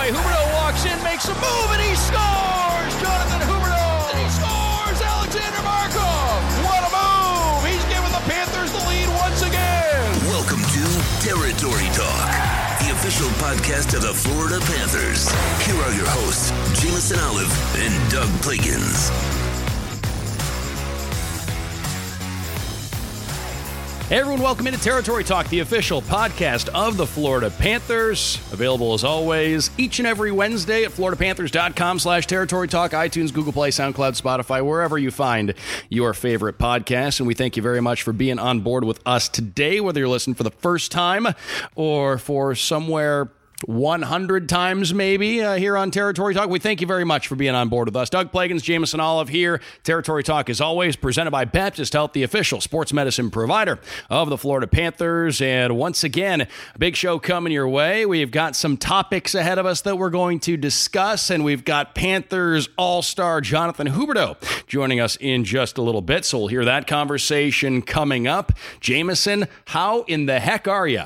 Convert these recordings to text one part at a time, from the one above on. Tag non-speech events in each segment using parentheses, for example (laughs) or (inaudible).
away. Huberdeau walks in, makes a move, and he scores! Jonathan Huberdeau! And he scores! Alexander Barkov! What a move! He's given the Panthers the lead once again! Welcome to Territory Talk, the official podcast of the Florida Panthers. Here are your hosts, Jameson Olive and Doug Plagens. Hey everyone, welcome into Territory Talk, the official podcast of the Florida Panthers. Available as always each and every Wednesday at floridapanthers.com slash territory talk, iTunes, Google Play, SoundCloud, Spotify, wherever you find your favorite podcast. And we thank you very much for being on board with us today, whether you're listening for the first time or for somewhere 100 times maybe uh, here on Territory Talk. We thank you very much for being on board with us. Doug Plagens, Jameson Olive here. Territory Talk is always presented by Baptist Health, the official sports medicine provider of the Florida Panthers. And once again, a big show coming your way. We've got some topics ahead of us that we're going to discuss, and we've got Panthers All-Star Jonathan Huberdeau joining us in just a little bit. So we'll hear that conversation coming up. Jameson, how in the heck are you?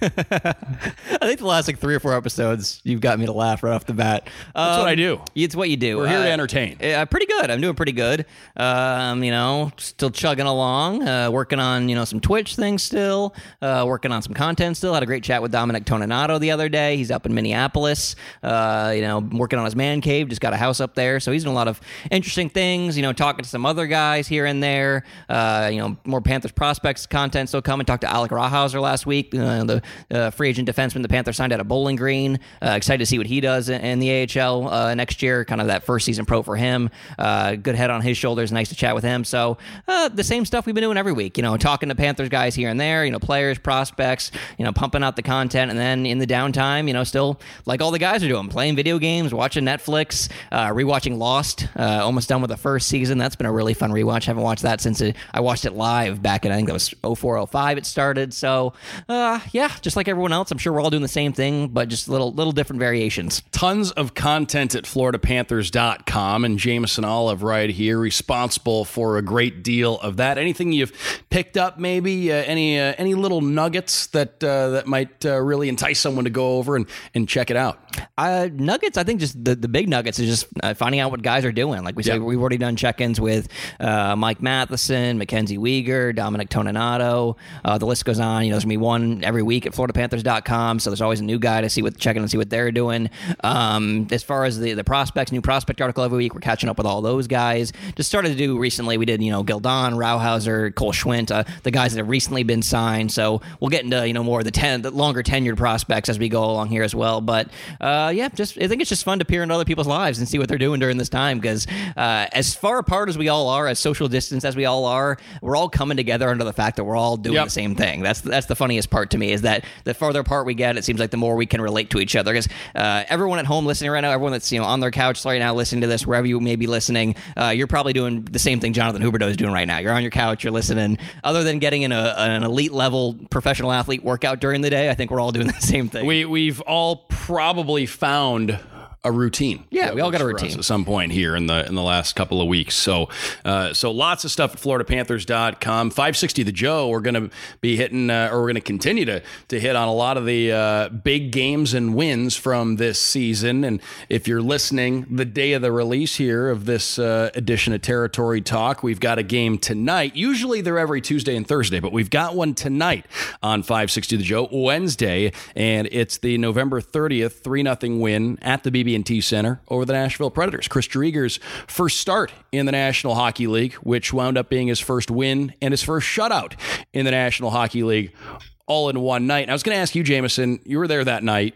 (laughs) I think the last like three or four episodes, you've got me to laugh right off the bat. That's what I Um, do. It's what you do. We're here to Uh, entertain. Uh, pretty good. I'm doing pretty good. Um, you know, still chugging along. Uh, working on you know some Twitch things still. Uh, working on some content still. Had a great chat with Dominic Toninato the other day. He's up in Minneapolis. Uh, you know, working on his man cave. Just got a house up there, so he's doing a lot of interesting things. You know, talking to some other guys here and there. Uh, you know, more Panthers prospects content still coming. Talked to Alec Rauhauser last week, uh, the uh, free agent defenseman the Panthers signed out of Bowling Green. Uh, excited to see what he does in, the AHL uh, next year. Kind of that first season pro for him. Uh, good head on his shoulders. Nice to chat with him. So uh, the same stuff we've been doing every week. You know, talking to Panthers guys here and there. You know, players, prospects. You know, pumping out the content, and then in the downtime, you know, still like all the guys are doing, playing video games, watching Netflix, uh, rewatching Lost. Almost done with the first season. That's been a really fun rewatch. Haven't watched that since it, I watched it live back in I think that was 0405 it started. So uh, yeah, just like everyone else, I'm sure we're all doing the same thing, but just little little different variations. tons of content at floridapanthers.com and Jameson Olive right here responsible for a great deal of that anything you've picked up maybe uh, any uh, any little nuggets that uh, that might uh, really entice someone to go over and, and check it out Uh, nuggets, I think just the, the big nuggets is just uh, finding out what guys are doing. Like we said, we've already done check-ins with uh, Mike Matheson, Mackenzie Weegar, Dominic Toninato. Uh, the list goes on. You know, there's gonna be one every week at FloridaPanthers.com. So there's always a new guy to see what check in and see what they're doing. Um, as far as the the prospects, new prospect article every week. We're catching up with all those guys. Just started to do recently. We did you know Gildon, Rauhauser, Cole Schwint, uh, the guys that have recently been signed. So we'll get into you know more of the ten, the longer tenured prospects as we go along here as well. But uh, yeah, just I think it's just fun to peer into other people's lives and see what they're doing during this time because uh, as far apart as we all are, as social distance as we all are, we're all coming together under the fact that we're all doing Yep. the same thing. That's that's the funniest part to me is that the farther apart we get, it seems like the more we can relate to each other. Because uh, everyone at home listening right now, everyone that's you know on their couch right now listening to this, wherever you may be listening, uh, you're probably doing the same thing Jonathan Huberdeau is doing right now. You're on your couch, you're listening. Other than getting in a, an elite level professional athlete workout during the day, I think we're all doing (laughs) the same thing. we we've all probably found a routine. Yeah, we all got a works for us routine. at some point here in the in the last couple of weeks. So, uh, so lots of stuff at FloridaPanthers.com. 560 the Joe. We're going to be hitting, uh, or we're going to continue to to hit on a lot of the uh, big games and wins from this season. And if you're listening the day of the release here of this uh, edition of Territory Talk, we've got a game tonight. Usually they're every Tuesday and Thursday, but we've got one tonight on 560 the Joe Wednesday, and it's the November 30th three 0 win at the BB&T Center over the Nashville Predators. Chris Driedger's first start in the National Hockey League, which wound up being his first win and his first shutout in the National Hockey League, all in one night. And I was going to ask you, Jameson, you were there that night.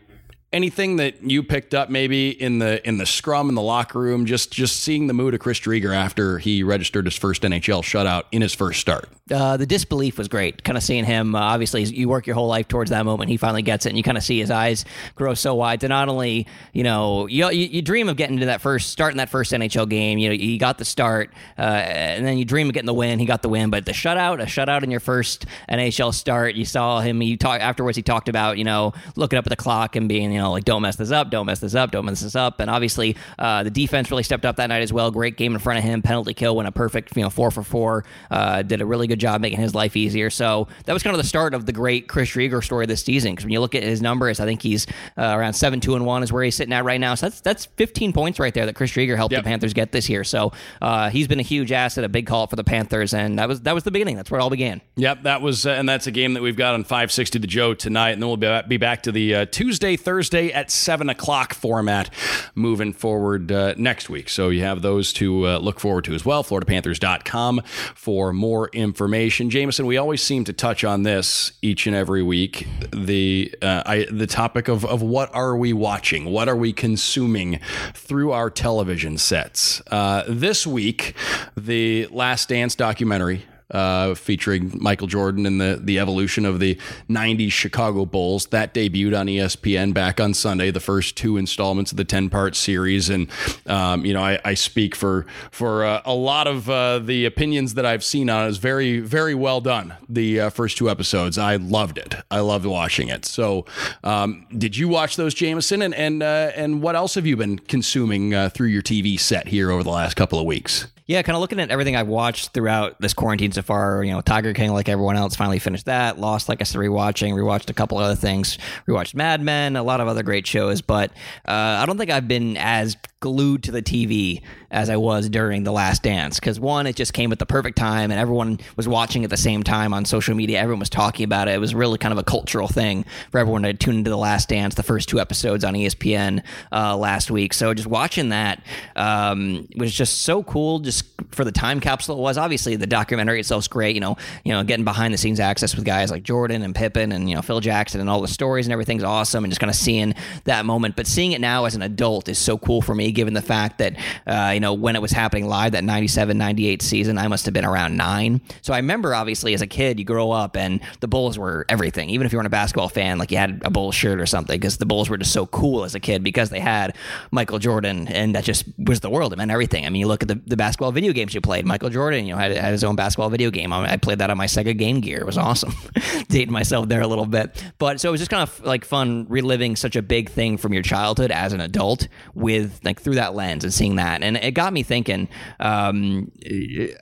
Anything that you picked up maybe in the in the scrum in the locker room, just just seeing the mood of Chris Driedger after he registered his first NHL shutout in his first start. uh, the disbelief was great. Kind of seeing him. Uh, obviously, you work your whole life towards that moment. He finally gets it, and you kind of see his eyes grow so wide. To not only, you know, you, you, you dream of getting to that first start in that first NHL game. You know, you got the start, uh, and then you dream of getting the win. He got the win, but the shutout, a shutout in your first NHL start. You saw him. He talked afterwards. He talked about you know looking up at the clock and being you know know, like don't mess this up, don't mess this up, don't mess this up. And obviously, uh, the defense really stepped up that night as well. Great game in front of him, penalty kill, went a perfect, you know, four for four. Uh, did a really good job making his life easier. So that was kind of the start of the great Chris Driedger story this season. Because when you look at his numbers, I think he's uh, around seven two and one is where he's sitting at right now. So that's that's 15 points right there that Chris Driedger helped Yep. the Panthers get this year. So uh, he's been a huge asset, a big call for the Panthers, and that was that was the beginning. That's where it all began. Yep, that was, uh, and that's a game that we've got on 560 The Joe tonight, and then we'll be back, be back to the uh, Tuesday, Thursday at 7 o'clock format moving forward uh, next week. So you have those to uh, look forward to as well. FloridaPanthers.com for more information. Jameson, we always seem to touch on this each and every week the uh, I, the topic of, of what are we watching? What are we consuming through our television sets? Uh, this week, the Last Dance documentary uh, featuring Michael Jordan and the the evolution of the '90s Chicago Bulls. That debuted on ESPN back on Sunday. The first two installments of the ten part series, and um, you know I, I speak for for uh, a lot of uh, the opinions that I've seen on it. Is very very well done. The uh, first two episodes, I loved it. I loved watching it. So, um, did you watch those, Jameson? And and uh, and what else have you been consuming through your TV set here over the last couple of weeks? Yeah, kind of looking at everything I've watched throughout this quarantine so far. You know, Tiger King, like everyone else, finally finished that. Lost, like I said, rewatching. Rewatched a couple other things. Rewatched Mad Men, a lot of other great shows. But uh, I don't think I've been as glued to the TV as I was during The Last Dance. Because one, it just came at the perfect time, and everyone was watching at the same time on social media. Everyone was talking about it. It was really kind of a cultural thing for everyone to tune into The Last Dance, the first two episodes on ESPN uh, last week. So just watching that um, was just so cool. Just for the time capsule it was. Obviously, the documentary itself's great. You know, you know, getting behind the scenes access with guys like Jordan and Pippen and you know Phil Jackson and all the stories and everything's awesome. And just kind of seeing that moment, but seeing it now as an adult is so cool for me, given the fact that uh, you know when it was happening live that 97 98 season i must have been around nine. So i remember obviously as a kid you grow up and the bulls were everything. Even if you weren't a basketball fan like you had a bulls shirt or something because the bulls were just so cool as a kid because they had michael jordan and that just was the world it meant everything. I mean you look at the, the basketball video games you played. Michael jordan you know had, had his own basketball video game. I, I played that on my sega game gear. It was awesome. (laughs) Dating myself there a little bit. But so it was just kind of like fun reliving such a big thing from your childhood as an adult with like through that lens and seeing that. And it got me thinking um,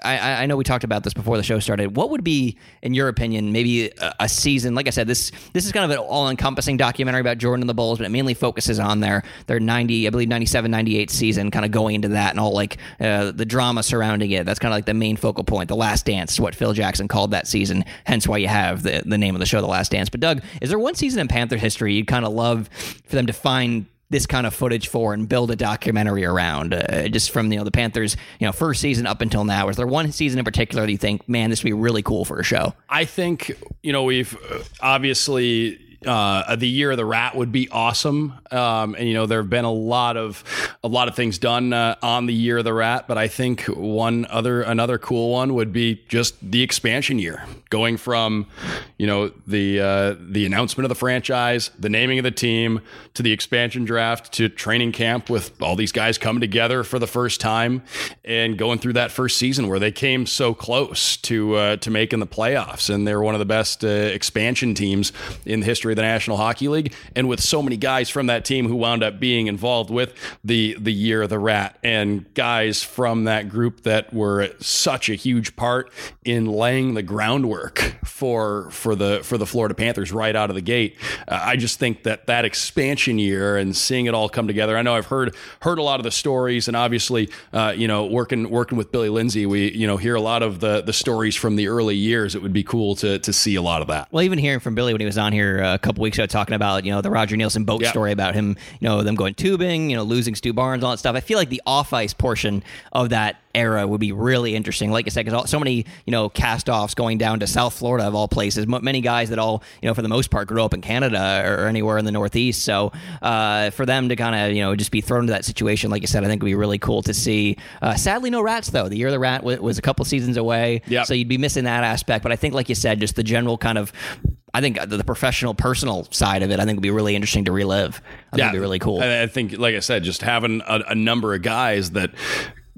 I, I know we talked about this before the show started. What would be in your opinion maybe a, season like i said this this is kind of an all-encompassing documentary about jordan and the bulls but it mainly focuses on their their 90 i believe 97 98 season kind of going into that and all like uh, the drama surrounding it. That's kind of like the main focal point the last dance what phil jackson called that season hence why you have the, the name of the show the last dance. But doug is there one season in panther history you'd kind of love for them to find this kind of footage for and build a documentary around uh, just from you know the Panthers you know first season up until now. Is there one season in particular that you think man this would be really cool for a show? I think you know we've uh, obviously uh, the year of the rat would be awesome, um, and you know there have been a lot of a lot of things done uh, on the year of the rat, but I think one other another cool one would be just the expansion year, going from you know the uh, the announcement of the franchise, the naming of the team, to the expansion draft, to training camp with all these guys coming together for the first time, and going through that first season where they came so close to uh, to making the playoffs, and they're one of the best uh, expansion teams in the history of the National Hockey League, and with so many guys from that team who wound up being involved with the the year of the rat, and guys from that group that were such a huge part in laying the groundwork for for the for the Florida Panthers right out of the gate. Uh, I just think that that expansion year and seeing it all come together. I know I've heard heard a lot of the stories, and obviously, uh, you know, working working with Billy Lindsay, we you know hear a lot of the the stories from the early years. It would be cool to to see a lot of that. Well, even hearing from Billy when he was on here uh, a couple weeks ago talking about, you know, the Roger Neilson boat Yeah. story about him, you know, them going tubing, you know, losing Stu Barnes, all that stuff. I feel like the off ice portion of that era would be really interesting. Like I said, because so many, you know, cast offs going down to South Florida of all places. M- many guys that all, you know, for the most part grew up in Canada or anywhere in the Northeast. So uh, for them to kind of, you know, just be thrown into that situation, like you said, I think would be really cool to see. Uh, sadly, no rats though. The year of the rat w- was a couple seasons away. Yep. So you'd be missing that aspect. But I think, like you said, just the general kind of. I think the professional, personal side of it, I think would be really interesting to relive. I think it'd be really cool. I, I think, like I said, just having a, a number of guys that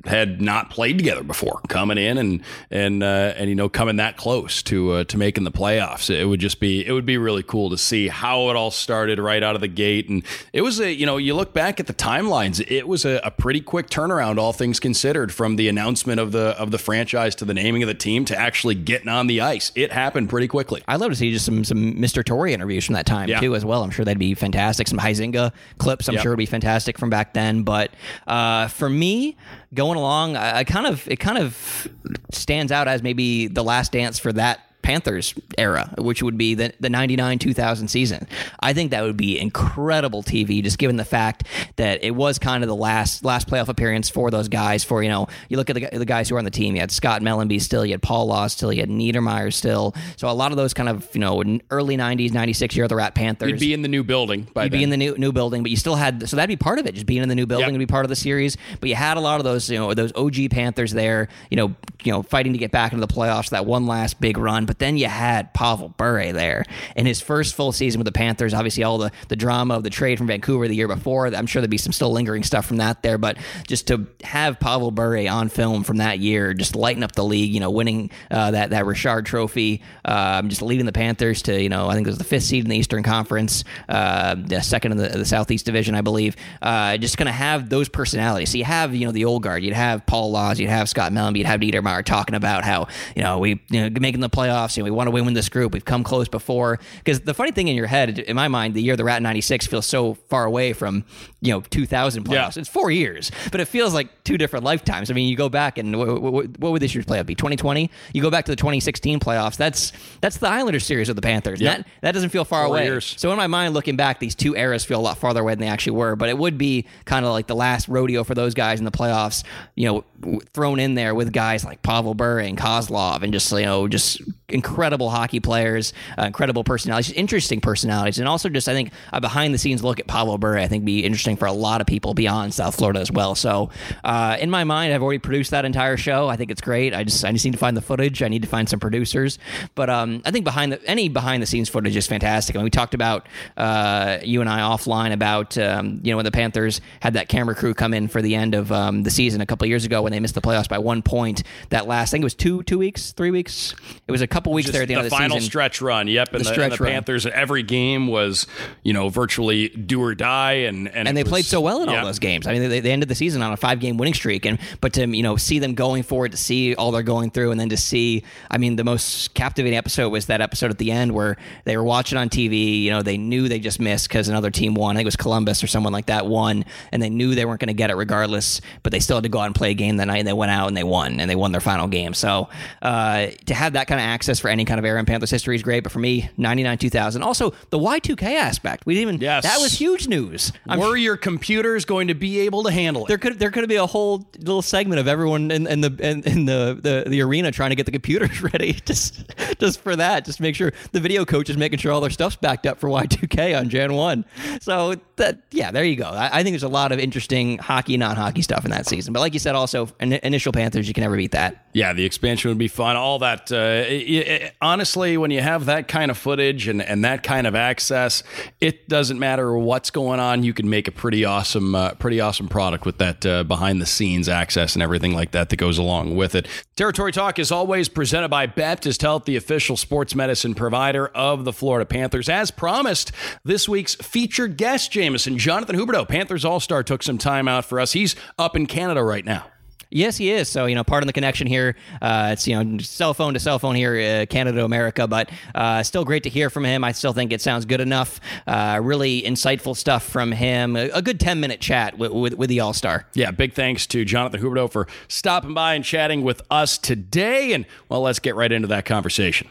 had not played together before, coming in and and uh, and you know coming that close to uh, to making the playoffs. It would just be it would be really cool to see how it all started right out of the gate. And it was a you know you look back at the timelines, it was a, a pretty quick turnaround, all things considered, from the announcement of the of the franchise to the naming of the team to actually getting on the ice. It happened pretty quickly. I'd love to see just some some Mr. Torrey interviews from that time Yeah. too, as well. I'm sure that'd be fantastic. Some Huizenga clips, I'm Yep. sure would be fantastic from back then. But uh, for me, going along, I, I kind of it kind of stands out as maybe the last dance for that. Panthers era, which would be the, the 99 2000 season. I think that would be incredible TV, just given the fact that it was kind of the last last playoff appearance for those guys. For, you know, you look at the, the guys who are on the team, you had Scott Mellanby still, you had Paul Laus still, you had Niedermayer still. So a lot of those kind of, you know, early 90s, 96 year of the Rat Panthers. You'd be in the new building by You'd then. be in the new new building, but you still had so that'd be part of it, just being in the new building Yep. would be part of the series. But you had a lot of those, you know, those OG Panthers there, you know, you know, fighting to get back into the playoffs, that one last big run. But then you had Pavel Bure there in his first full season with the Panthers. Obviously, all the the drama of the trade from Vancouver the year before. I'm sure there'd be some still lingering stuff from that there, but just to have Pavel Bure on film from that year, just lighting up the league, you know, winning uh, that that Richard Trophy, um, just leading the Panthers to you know, I think it was the fifth seed in the Eastern Conference, uh, the second in the, the Southeast Division, I believe. Uh, just going to have those personalities. So you have you know the old guard, you'd have Paul Laus, you'd have Scott Mellanby, you'd have Niedermayer talking about how you know we you know making the playoffs, you know, we want to win with this group, we've come close before. Because the funny thing in your head, in my mind, the year the Rat '96 feels so far away from you know 2000 playoffs. Yeah. It's four years, but it feels like two different lifetimes. I mean, you go back and what, what, what would this year's playoff be? 2020. You go back to the 2016 playoffs. That's that's the Islanders series with the Panthers. Yep. That that doesn't feel far Four away. years. So in my mind, looking back, these two eras feel a lot farther away than they actually were. But it would be kind of like the last rodeo for those guys in the playoffs. You know, thrown in there with guys like Pavel Bure and Kozlov, and just you know, just incredible hockey players, uh, incredible personalities, interesting personalities, and also just I think a behind the scenes look at Pavel Bure. I think be interesting for a lot of people beyond South Florida as well. So uh, in my mind, I've already produced that entire show. I think it's great. I just I just need to find the footage. I need to find some producers. But um, I think behind the any behind the scenes footage is fantastic. I mean, we talked about uh, you and I offline about um, you know when the Panthers had that camera crew come in for the end of um, the season a couple years ago when they missed the playoffs by one point. That last I think it was two two weeks, three weeks. It was a couple weeks Just there at the, the, end of the final season. stretch run. Yep, and The the, and. Panthers. Every game was, you know, virtually do or die, and and, and they was- played so well in yeah. all those games. I mean, they, they ended the season on a five game winning streak, and but to you know see them going forward, to see all they're going through, and then to see, I mean, the most captivating episode was that episode at the end where they were watching on TV. You know, they knew they just missed because another team won. I think it was Columbus or someone like that won, and they knew they weren't going to get it regardless. But they still had to go out and play a game that night, and they went out and they won, and they won their final game. So uh, to have that kind of access for any kind of era in Panthers history is great. But for me, ninety nine two thousand, also the Y two K aspect, we didn't even. Yes. that was huge news. I'm Were your computers going to be able to handle it? there could there could be a whole little segment of everyone in, in the in, in the, the the arena trying to get the computers (laughs) ready just just for that just make sure the video coach is making sure all their stuff's backed up for Y2K on Jan 1 so that yeah there you go I, I think there's a lot of interesting hockey non hockey stuff in that season but like you said also in, initial Panthers you can never beat that Yeah, the expansion would be fun. All that, uh, i- i- honestly, when you have that kind of footage and, and that kind of access, it doesn't matter what's going on. You can make a pretty awesome, uh, pretty awesome product with that uh, behind the scenes access and everything like that that goes along with it. Territory Talk is always presented by Baptist Health, the official sports medicine provider of the Florida Panthers. As promised, this week's featured guest, Jameson Jonathan Huberdeau, Panthers All Star, took some time out for us. He's up in Canada right now. Yes, he is. So you know, part of the connection here, uh, it's you know, cell phone to cell phone here, uh, Canada to America. But uh, still great to hear from him. I still think it sounds good enough. Uh, really insightful stuff from him. A, a good ten minute chat with with, with the All Star. Yeah, big thanks to Jonathan Huberdeau for stopping by and chatting with us today. And well, let's get right into that conversation.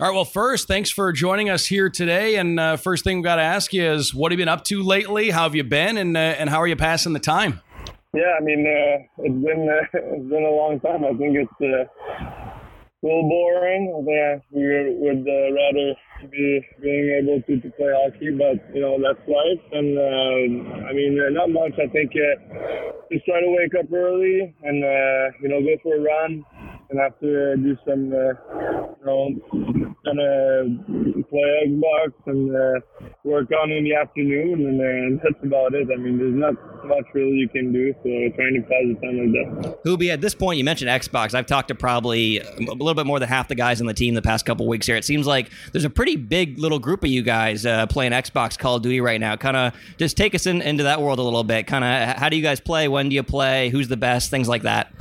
All right. Well, first, thanks for joining us here today. And uh, first thing we got to ask you is, what have you been up to lately? How have you been, and uh, and how are you passing the time? Yeah, I mean, uh, it's been uh, (laughs) it's been a long time. I think it's uh, a little boring. I think we would uh, rather be being able to, to play hockey, but you know that's life. And uh, I mean, uh, not much. I think uh, just try to wake up early and uh, you know go for a run. And after do some, uh, you know, kind of play Xbox and uh, work on in the afternoon, and, (laughs) that's about it. I mean, there's not much really you can do, so trying to pass the time like that. Hubie, at this point, you mentioned Xbox. I've talked to probably a little bit more than half the guys on the team the past couple weeks here. It seems like there's a pretty big little group of you guys uh, playing Xbox Call of Duty right now. Kind of just take us in, into that world a little bit. Kind of how do you guys play? When do you play? Who's the best? Things like that.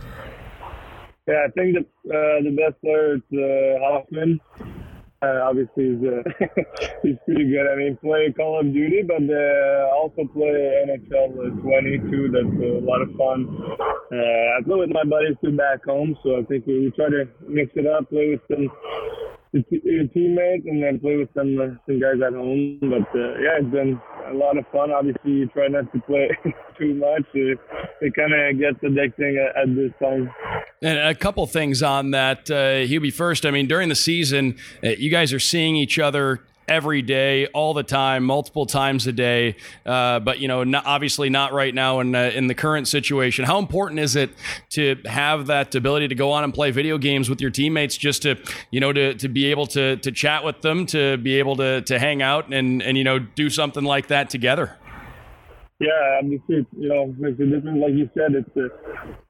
Yeah, I think the uh, the best player is uh, Hoffman. Uh, obviously, he's, uh, (laughs) he's pretty good. I mean, play Call of Duty, but uh, also play NHL 22. That's a lot of fun. Uh, I play with my buddies too back home, so I think we, we try to mix it up, play with some teammates, and then play with some uh, some guys at home. But uh, yeah, it's been a lot of fun. Obviously, you try not to play (laughs) too much. It, it kind of gets addicting at, at, this time. And a couple things on that, uh, Hubie. First, I mean, during the season, uh, you guys are seeing each other every day, all the time, multiple times a day. Uh, but you know, not, obviously not right now in uh, in the current situation. How important is it to have that ability to go on and play video games with your teammates, just to you know to, to be able to to chat with them, to be able to to hang out and and you know do something like that together? Yeah, obviously, you know, makes a difference. Like you said, it's a,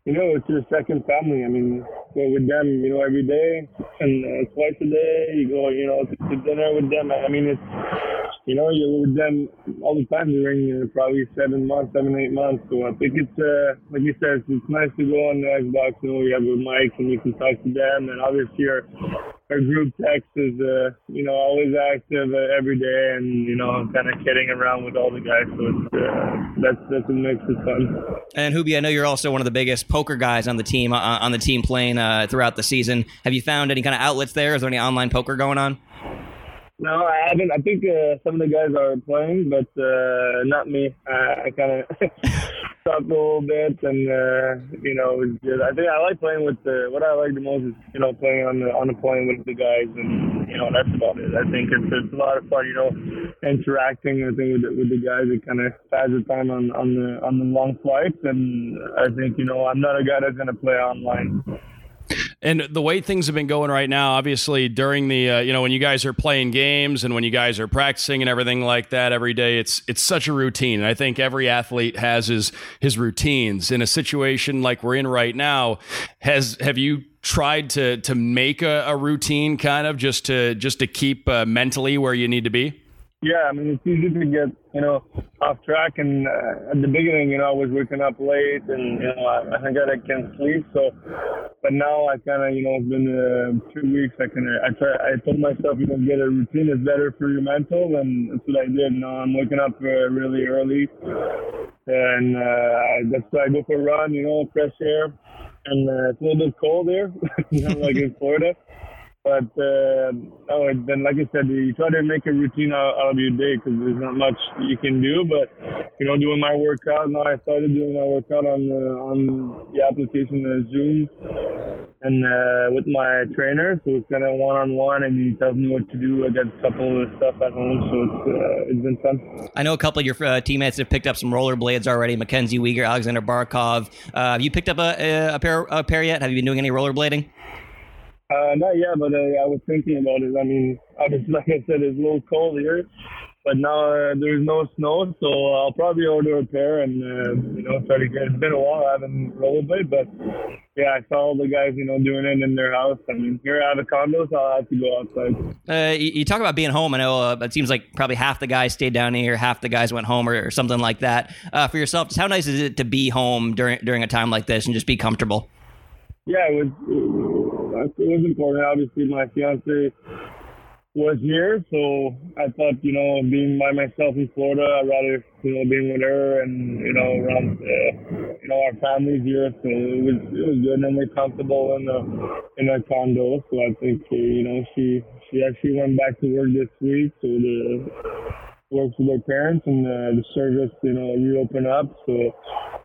you know, it's your second family. I mean, go with them, you know, every day and uh, twice a day. You go, you know, to, to dinner with them. I mean, it's, you know, you're with them all the time during uh, probably seven months, seven, eight months. So I think it's, uh, like you said, it's, nice to go on the Xbox. You know, you have a mic and you can talk to them. And obviously, your our group text is, uh, you know, always active uh, every day, and you know, kind of kidding around with all the guys. So it's, uh, that's that's what makes it fun. And Hubie, I know you're also one of the biggest poker guys on the team uh, on the team playing uh, throughout the season. Have you found any kind of outlets there? Is there any online poker going on? No, I haven't. I think uh, some of the guys are playing, but uh, not me. Uh, I kind of (laughs) stopped a little bit, and uh, you know, just, I think I like playing with the. What I like the most is you know playing on the on the plane with the guys, and you know that's about it. I think it's, it's a lot of fun, you know, interacting. I think with the, with the guys, it kind of pass the time on on the on the long flights, and I think you know I'm not a guy that's gonna play online. And the way things have been going right now, obviously during the uh, you know when you guys are playing games and when you guys are practicing and everything like that every day, it's it's such a routine. And I think every athlete has his his routines. In a situation like we're in right now, has have you tried to to make a, a routine kind of just to just to keep uh, mentally where you need to be? Yeah, I mean it's easy to get you know off track, and uh, at the beginning, you know, I was waking up late, and you know I, I think I can't sleep. So, but now I kind of you know it's been uh, two weeks. I can I try I told myself you know get a routine is better for your mental, and that's what I did. Know I'm waking up uh, really early, and uh, that's why I go for a run. You know, fresh air, and uh, it's a little bit cold here, (laughs) you know, like in Florida. But uh, oh, then like I said, you try to make a routine out, out of your day because there's not much you can do. But you know, doing my workout now, I started doing my workout on the, on the application Zoom and uh, with my trainer. So it's kind of one on one, and he tells me what to do. I got a couple of stuff at home, so it's uh, it's been fun. I know a couple of your uh, teammates have picked up some rollerblades already. Mackenzie Weegar, Alexander Barkov. Uh, have you picked up a, a, pair a pair yet? Have you been doing any rollerblading? Uh, not yet, but uh, I was thinking about it. I mean, obviously, (laughs) like I said, it's a little cold here, but now uh, there's no snow, so I'll probably order a pair and uh, you know try to get. It's been a while I haven't rollerblade, but yeah, I saw all the guys you know doing it in their house. I mean, here I have a condo, so I'll have to go outside. Uh, you, you, talk about being home. I know uh, it seems like probably half the guys stayed down here, half the guys went home, or, or something like that. Uh, for yourself, just how nice is it to be home during during a time like this and just be comfortable? Yeah, it was it was important. Obviously, my fiance was here, so I thought, you know, being by myself in Florida, I'd rather, you know, being with her and, you know, around, uh, you know, our families here, so it was it was good and we're comfortable in the in a condo. So I think, uh, you know, she she actually went back to work this week, so the works with her parents and uh, the service, you know, reopened up. So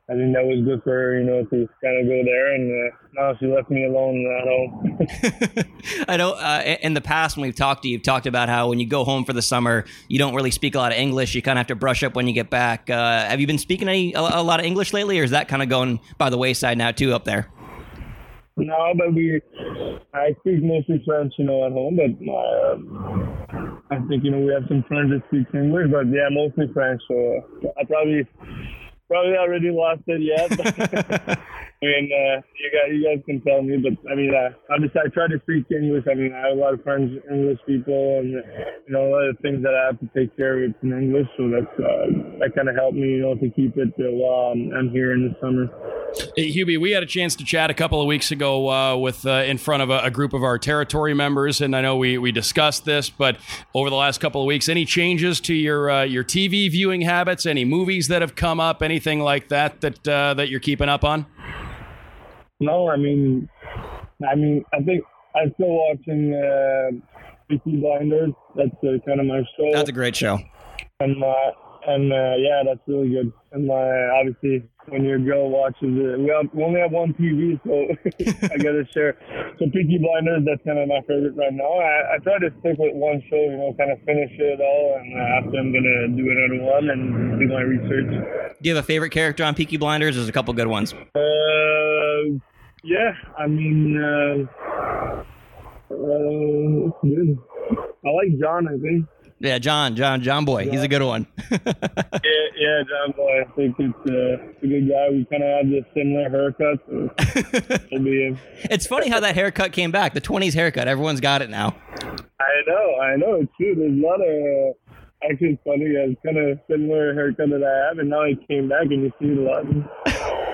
I think that was good for her, you know, to kind of go there. And uh, now she left me alone at home. (laughs) I know uh, in the past when we've talked to you, you've talked about how when you go home for the summer, you don't really speak a lot of English. You kind of have to brush up when you get back. Uh, have you been speaking any a, a, lot of English lately, or is that kind of going by the wayside now too up there? No, but we, I speak mostly French, you know, at home. But uh, I think you know we have some friends that speak English, but yeah, mostly French. So I probably probably already lost it yet. (laughs) (laughs) I mean, uh, you guys, you guys can tell me, but I mean, uh, I just I try to speak English. I mean, I have a lot of friends, English people, and you know, a lot of things that I have to take care of in English. So that's uh, that kind of helped me, you know, to keep it uh, while I'm, here in the summer. Hey, Hubie, we had a chance to chat a couple of weeks ago uh, with uh, in front of a, a, group of our territory members, and I know we, we discussed this. But over the last couple of weeks, any changes to your uh, your TV viewing habits? Any movies that have come up? Anything like that that that you're keeping up on? No, I mean, I mean, I think I'm still watching uh, Peaky Blinders. That's uh, kind of my show. That's a great show. And uh, and uh, yeah, that's really good. And my obviously, when your girl watches it, we, have, we only have one TV, so (laughs) I got to share. So Peaky Blinders, that's kind of my favorite right now. I, I try to stick with one show, you know, kind of finish it all, and uh, after I'm gonna do another one and do my research. Do you have a favorite character on Peaky Blinders? There's a couple good ones. Uh, yeah, I mean, uh, uh. I like John. I think. Yeah, John, John, John Boy. He's a good one. (laughs) yeah, yeah, John Boy. I think it's, uh, a good guy. We kind of have this similar haircut. So (laughs) be him. it's funny how that haircut came back. The 20s haircut. Everyone's got it now. I know. I know. It's true. There's a lot of. Uh, actually, it's funny. It's kind of similar haircut that I have, and now it came back, and you see it a lot. (laughs)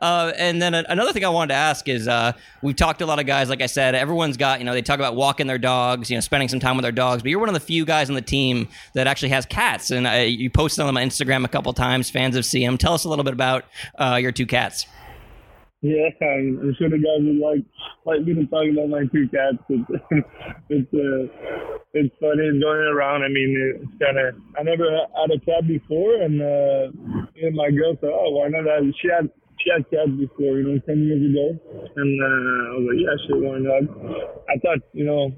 Uh, and then another thing I wanted to ask is uh, we've talked to a lot of guys. Like I said, everyone's got you know they talk about walking their dogs, you know, spending some time with their dogs. But you're one of the few guys on the team that actually has cats, and uh, you posted on Instagram a couple times. Fans have seen them. Tell us a little bit about uh, your two cats. Yeah, I'm sure the guys would like like me to talk about my two cats. It's (laughs) it's uh, it's funny going around. I mean, it's kind of I never had a cat before, and uh, and my girl said, "Oh, why not?" She had she had cats before, you know, 10 years ago. And uh, I was like, yeah, shit, why not? I thought, you know,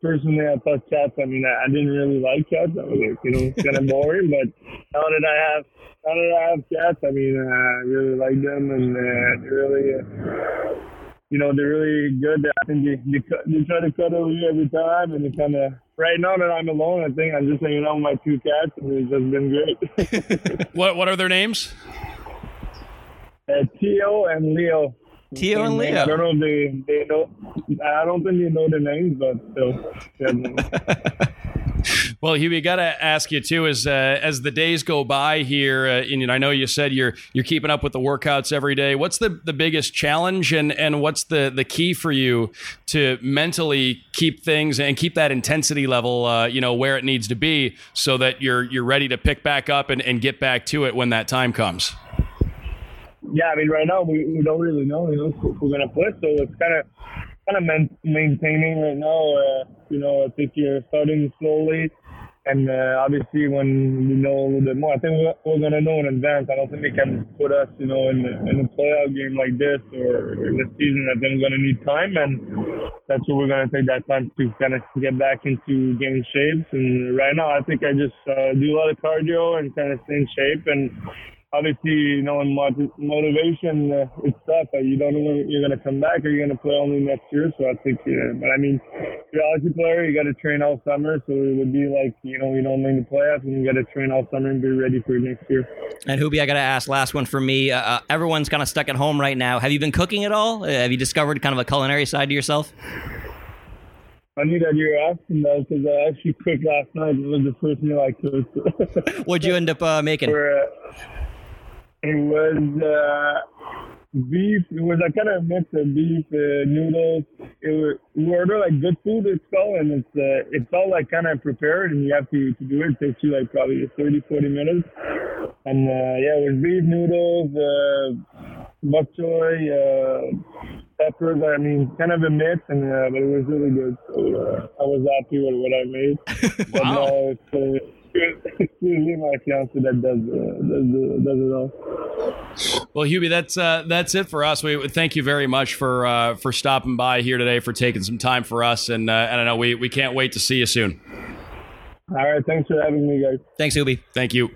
personally, I thought cats, I mean, I, I didn't really like cats. I was like, you know, kind of (laughs) boring. But now that I have, now that I have cats, I mean, uh, I really like them and uh, they're really, uh, you know, they're really good. I think they, they, they try to cuddle you every time and they kind of, right now that I'm alone, I think I'm just hanging out with my two cats and it's just been great. (laughs) what, what are their names? Uh, Tio and Leo. Tio and Leo. I don't know they, they know. I don't think they know the names, but still. (laughs) Well, Hugh, we got to ask you too, as uh, as the days go by here, uh, and I know you said you're you're keeping up with the workouts every day. What's the, the biggest challenge, and, and what's the, the key for you to mentally keep things and keep that intensity level, uh, you know, where it needs to be, so that you're you're ready to pick back up and, and get back to it when that time comes yeah, I mean, right now we, we don't really know, you know, who we're gonna put. So it's kind of kind of man- maintaining right now. Uh, you know, I think you're starting slowly, and uh, obviously when we know a little bit more, I think we're, we're gonna know in advance. I don't think they can put us, you know, in in a playoff game like this or in the season. I think we're gonna need time, and that's what we're gonna take that time to kind of get back into game shapes. And right now, I think I just uh, do a lot of cardio and kind of stay in shape and obviously, you know, in motivation, uh, it's tough. Uh, you don't know when you're going to come back or you're going to play only next year. So I think, uh, but I mean, if you're a hockey player, you got to train all summer. So it would be like, you know, you don't make the playoffs and you got to train all summer and be ready for next year. And Hubie, I got to ask, last one for me. Uh, uh, everyone's kind of stuck at home right now. Have you been cooking at all? Uh, have you discovered kind of a culinary side to yourself? Funny that you're asking that because I actually cooked last night. It was the first meal I cooked. (laughs) What'd you end up making? (laughs) For, it was uh, beef. It was a kind of mix of beef, uh, noodles. It was, we order like good food. It's called, and it's uh, it's all like kind of prepared, and you have to, to do it. It takes you like probably 30, 40 minutes. And uh, yeah, it was beef noodles, uh, bok choy, uh, peppers. I mean, kind of a mix, and uh, but it was really good. So uh, I was happy with what I made. (laughs) wow. But now it's, uh, it's usually my fiance that does uh, does, does it all. Well, Hubie, that's uh, that's it for us. We thank you very much for uh, for stopping by here today, for taking some time for us, and uh, and I know we we can't wait to see you soon. All right, thanks for having me, guys. Thanks, Hubie. Thank you.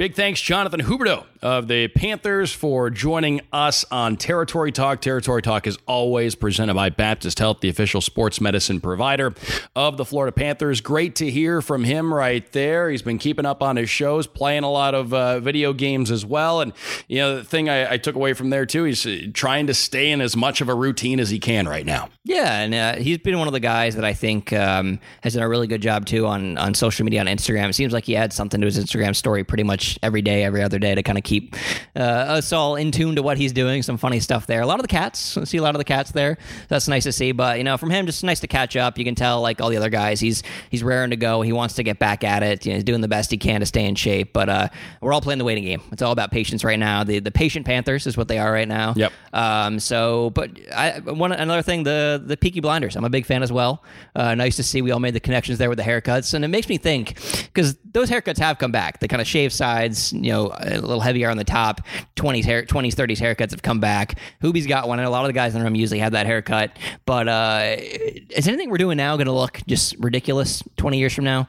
Big thanks, Jonathan Huberdeau of the Panthers, for joining us on Territory Talk. Territory Talk is always presented by Baptist Health, the official sports medicine provider of the Florida Panthers. Great to hear from him right there. He's been keeping up on his shows, playing a lot of uh, video games as well. And, you know, the thing I, I, took away from there, too, he's uh, trying to stay in as much of a routine as he can right now. Yeah, and uh, he's been one of the guys that I think um, has done a really good job, too, on, on social media, on Instagram. It seems like he adds something to his Instagram story pretty much every day, every other day to kind of keep uh, us all in tune to what he's doing. Some funny stuff there. A lot of the cats, I see a lot of the cats there. That's nice to see. But you know, from him, just nice to catch up. You can tell, like all the other guys, he's he's raring to go. He wants to get back at it. You know, he's doing the best he can to stay in shape. But uh, we're all playing the waiting game. It's all about patience right now. The the patient Panthers is what they are right now. Yep. Um. So, but I one another thing, the the Peaky Blinders. I'm a big fan as well. Uh, nice to see we all made the connections there with the haircuts, and it makes me think because those haircuts have come back. The kind of shave sides, you know, a little heavier on the top. 20s, hair, 20s 30s haircuts have come back. Hubie's got one, and a lot of the guys in the room usually have that haircut. But uh, is anything we're doing now going to look just ridiculous 20 years from now?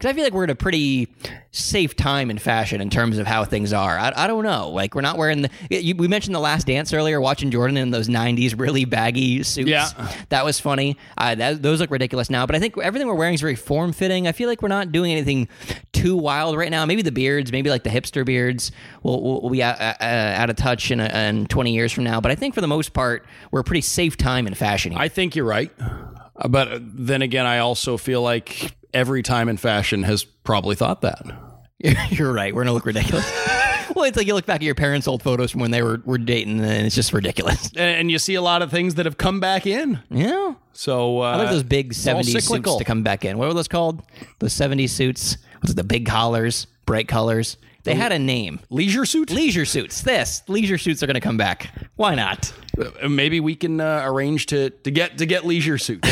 Because I feel like we're at a pretty safe time in fashion in terms of how things are. I, I don't know. Like we're not wearing the. You, we mentioned the Last Dance earlier. Watching Jordan in those '90s really baggy suits. Yeah, that was funny. Uh, that, those look ridiculous now. But I think everything we're wearing is very form fitting. I feel like we're not doing anything too wild right now. Maybe the beards, maybe like the hipster beards, will, will be out, uh, out, of touch in, a, in 20 years from now. But I think for the most part, we're a pretty safe time in fashion. Here. I think you're right. But then again, I also feel like every time in fashion has probably thought that. (laughs) You're right. We're gonna look ridiculous. (laughs) well, it's like you look back at your parents' old photos from when they were, were dating, and it's just ridiculous. (laughs) And you see a lot of things that have come back in. Yeah. So uh, I like those big '70s suits to come back in. What were those called? The '70s suits. Was it the big collars, bright colors? They had a name. Leisure suit? Leisure suits. This leisure suits are going to come back. Why not? Uh, maybe we can uh, arrange to to get to get leisure suits.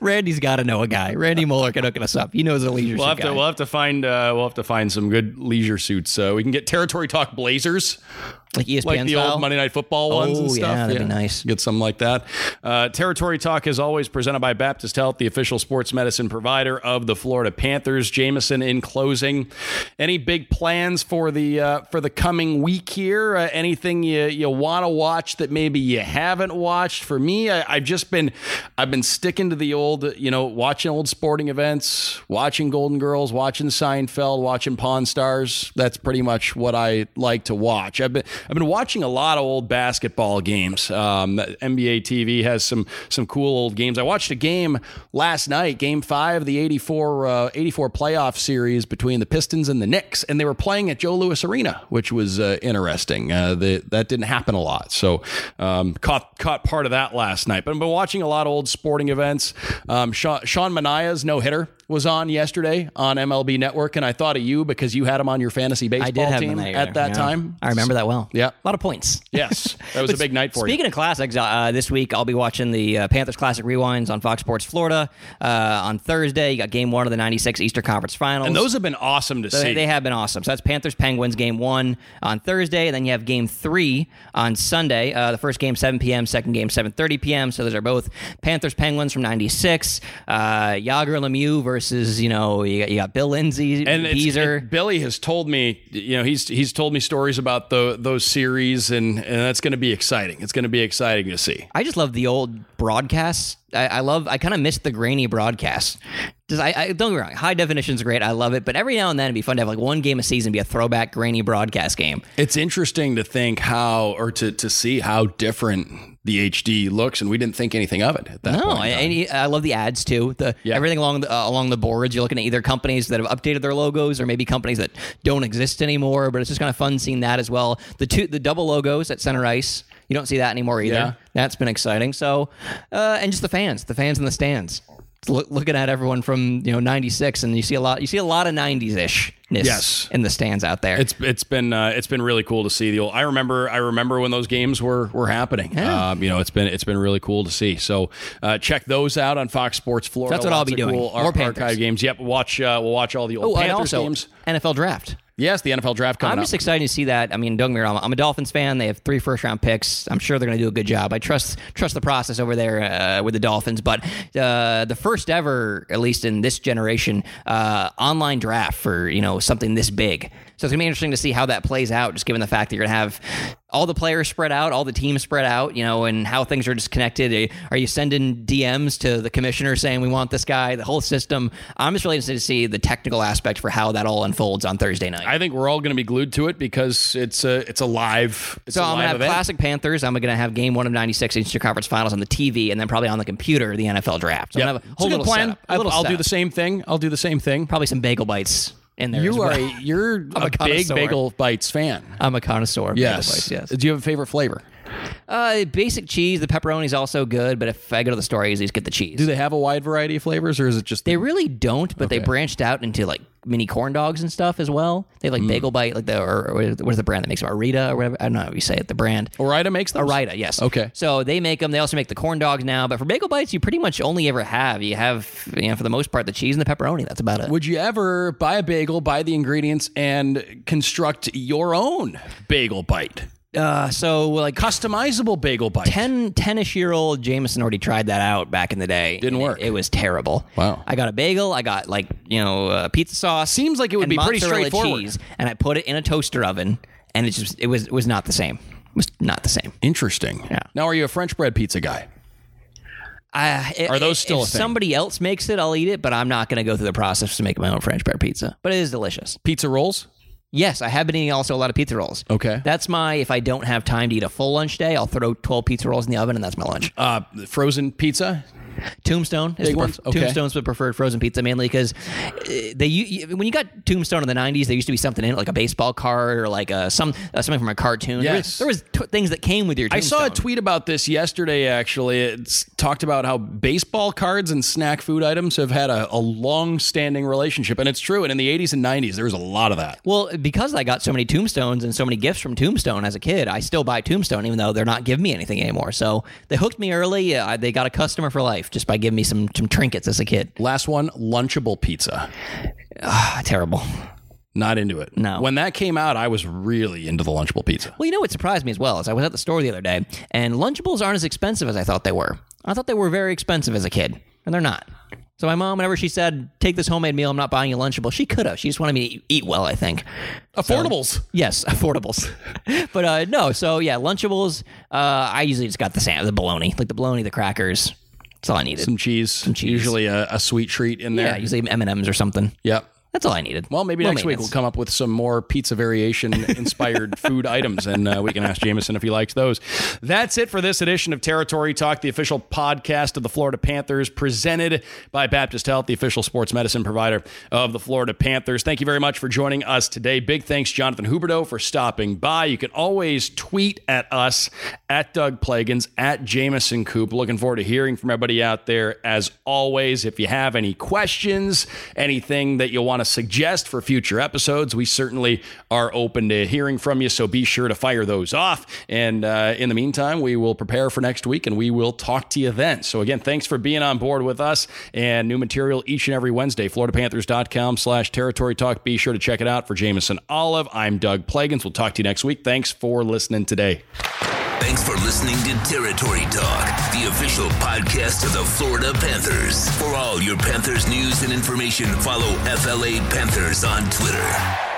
Randy's got to know a guy. Randy Moller can hook us up. He knows a leisure we'll suit have guy. To, we'll have to find uh, we'll have to find some good leisure suits. Uh, we can get Territory Talk Blazers like ESPN like the style? old Monday Night Football ones oh, and stuff. Yeah, that'd yeah. be nice. Get something like that. Uh, Territory Talk is always presented by Baptist Health, the official sports medicine provider of the Florida Panthers. Jameson, in closing, any big plans for the uh, for the coming week here? Uh, anything you you want to watch that maybe you haven't watched? For me, I, I've just been I've been sticking to the old, you know, watching old sporting events, watching Golden Girls, watching Seinfeld, watching Pawn Stars. That's pretty much what I like to watch. I've been I've been watching a lot of old basketball games. Um, NBA TV has some some cool old games. I watched a game last night, Game Five, of the 84, uh, 84 playoff series between the Pistons and the Knicks, and they were playing at Joe Louis Arena, which was uh, interesting. Uh, the, that didn't happen a lot, so um, caught caught part of that last night. But I've been watching a lot of old sporting events. Um, Sean, Sean Manaea's no hitter was on yesterday on MLB Network, and I thought of you because you had him on your fantasy baseball team at that yeah. time. I remember that well. Yeah, a lot of points. Yes, that was a big night for speaking you. Speaking of classics, uh, this week I'll be watching the uh, Panthers Classic Rewinds on Fox Sports Florida uh, on Thursday. You got Game One of the '96 Easter Conference Finals, and those have been awesome to they, see. They have been awesome. So that's Panthers Penguins Game One on Thursday, and then you have Game Three on Sunday. Uh, the first game 7 p.m., second game 7:30 p.m. So those are both Panthers Penguins from '96. Uh, Jagr Lemieux versus you know you got, you got Bill Lindsay and Beezer. It, Billy has told me you know he's he's told me stories about the, those series and and that's going to be exciting. It's going to be exciting to see. I just love the old broadcasts. I, I love. I kind of miss the grainy broadcasts. Just I, I don't get me wrong. High definition is great. I love it. But every now and then it'd be fun to have like one game a season be a throwback grainy broadcast game. It's interesting to think how or to to see how different the HD looks, and we didn't think anything of it at that no, point. I, I love the ads too. The Yeah. everything along the, uh, along the boards. You're looking at either companies that have updated their logos or maybe companies that don't exist anymore. But it's just kind of fun seeing that as well. The two the double logos at center ice. You don't see that anymore either. Yeah. That's been exciting. So, uh, and just the fans, the fans in the stands. Look, looking at everyone from you know '96, and you see a lot. You see a lot of '90s ish Yes. in the stands out there. It's it's been uh, it's been really cool to see the old. I remember I remember when those games were were happening. Yeah. Um, you know, it's been it's been really cool to see. So uh, check those out on Fox Sports Florida. That's what I'll be doing. Cool More ar- archive games. Yep, watch uh, we'll watch all the old oh, and Panthers also games. NFL draft. Yes, the NFL draft coming I'm up. just excited to see that. I mean, don't get me wrong. I'm a Dolphins fan. They have three first round picks. I'm sure they're going to do a good job. I trust trust the process over there uh, with the Dolphins. But uh, the first ever, at least in this generation, uh, online draft for you know something this big. So it's gonna be interesting to see how that plays out. Just given the fact that you're gonna have all the players spread out, all the teams spread out, you know, and how things are disconnected. Are you sending DMs to the commissioner saying we want this guy? The whole system. I'm just really interested to see the technical aspect for how that all unfolds on Thursday night. I think we're all going to be glued to it because it's a it's a live. It's So I'm gonna have event. classic Panthers. I'm gonna have Game One of '96 Eastern Conference Finals on the TV, and then probably on the computer the NFL Draft. So I'm gonna have a It's a good little plan. setup, a I'll, little I'll do the same thing. I'll do the same thing. Probably some bagel bites in there. as You are well. a, you're (laughs) a, a big connoisseur. bagel bites fan. I'm a connoisseur. Of bagel Yes. bites, yes. Do you have a favorite flavor? Uh, basic cheese. The pepperoni is also good, but if I go to the store, I usually just get the cheese. Do they have a wide variety of flavors, or is it just They really don't, but they branched out into like mini corn dogs and stuff as well. They have Mm. like bagel bite, like the or, or what is the brand that makes them? Arita or whatever. I don't know how you say it. The brand. Ore-Ida makes those? Arita, yes. Okay. So they make them. They also make the corn dogs now. But for bagel bites, you pretty much only ever have you have you know for the most part the cheese and the pepperoni. That's about it. Would you ever buy a bagel, buy the ingredients, and construct your own bagel bite? Uh, so like Customizable bagel bite. 10 10ish year old Jameson already tried that out back in the day. Didn't and it- work. It, was terrible. Wow. I got a bagel. I got like you know uh, pizza sauce. Seems like it would and be pretty mozzarella straightforward. Cheese, and I put it in a toaster oven, and it just it was it was not the same. It was not the same. Interesting. Yeah. Now, are you a French bread pizza guy? I, Are those still a If thing? somebody else makes it, I'll eat it, but I'm not going to go through the process to make my own French bread pizza. But it is delicious. Pizza rolls? Yes, I have been eating also a lot of pizza rolls. Okay. That's my, if I don't have time to eat a full lunch day, I'll throw 12 pizza rolls in the oven and that's my lunch. Uh, frozen pizza? Tombstone is Big the ones? Okay. Tombstone's the preferred frozen pizza mainly because uh, they when you got Tombstone in the '90s, there used to be something in it like a baseball card or like a, some uh, something from a cartoon. There was- Yes. there was, t- things that came with your. I saw a tweet about this yesterday, actually. It's talked about how baseball cards and snack food items have had a, a long standing relationship. And it's true. And in the 80s and 90s, there was a lot of that. Well, because I got so many Tombstones and so many gifts from Tombstone as a kid, I still buy Tombstone even though they're not giving me anything anymore. So they hooked me early. Uh, they got a customer for life just by giving me some some trinkets as a kid. Last one, Lunchable Pizza. Ah, terrible. Not into it. No. When that came out, I was really into the Lunchable Pizza. Well, you know what surprised me as well is I was at the store the other day, and Lunchables aren't as expensive as I thought they were. I thought they were very expensive as a kid, and they're not. So my mom, whenever she said, "Take this homemade meal, I'm not buying you Lunchable," she could have. She just wanted me to eat well. I think. Affordables. Yes, (laughs) affordables. (laughs) but uh, no, so yeah, Lunchables. Uh, I usually just got the sand, the bologna, like the bologna, the crackers. That's all I needed. Some cheese. Some cheese. Usually a, a sweet treat in there. yeah, usually M and M's or something. Yep. That's all I needed. Well, maybe Low next week we'll come up with some more pizza variation (laughs) inspired food items, and uh, we can ask Jameson if he likes those. That's it for this edition of Territory Talk, the official podcast of the Florida Panthers, presented by Baptist Health, the official sports medicine provider of the Florida Panthers. Thank you very much for joining us today. Big thanks, Jonathan Huberdeau, for stopping by. You can always tweet at us at Doug Plagens, at Jameson Coop. Looking forward to hearing from everybody out there. As always, if you have any questions, anything that you want to suggest for future episodes, we certainly are open to hearing from you. So be sure to fire those off. And uh, in the meantime, we will prepare for next week and we will talk to you then. So again, thanks for being on board with us and new material each and every Wednesday. FloridaPanthers.com slash territory talk. Be sure to check it out for Jameson Olive. I'm Doug Plagens. We'll talk to you next week. Thanks for listening today. Thanks for listening to Territory Talk, the official podcast of the Florida Panthers. For all your Panthers news and information, follow FLA Panthers on Twitter.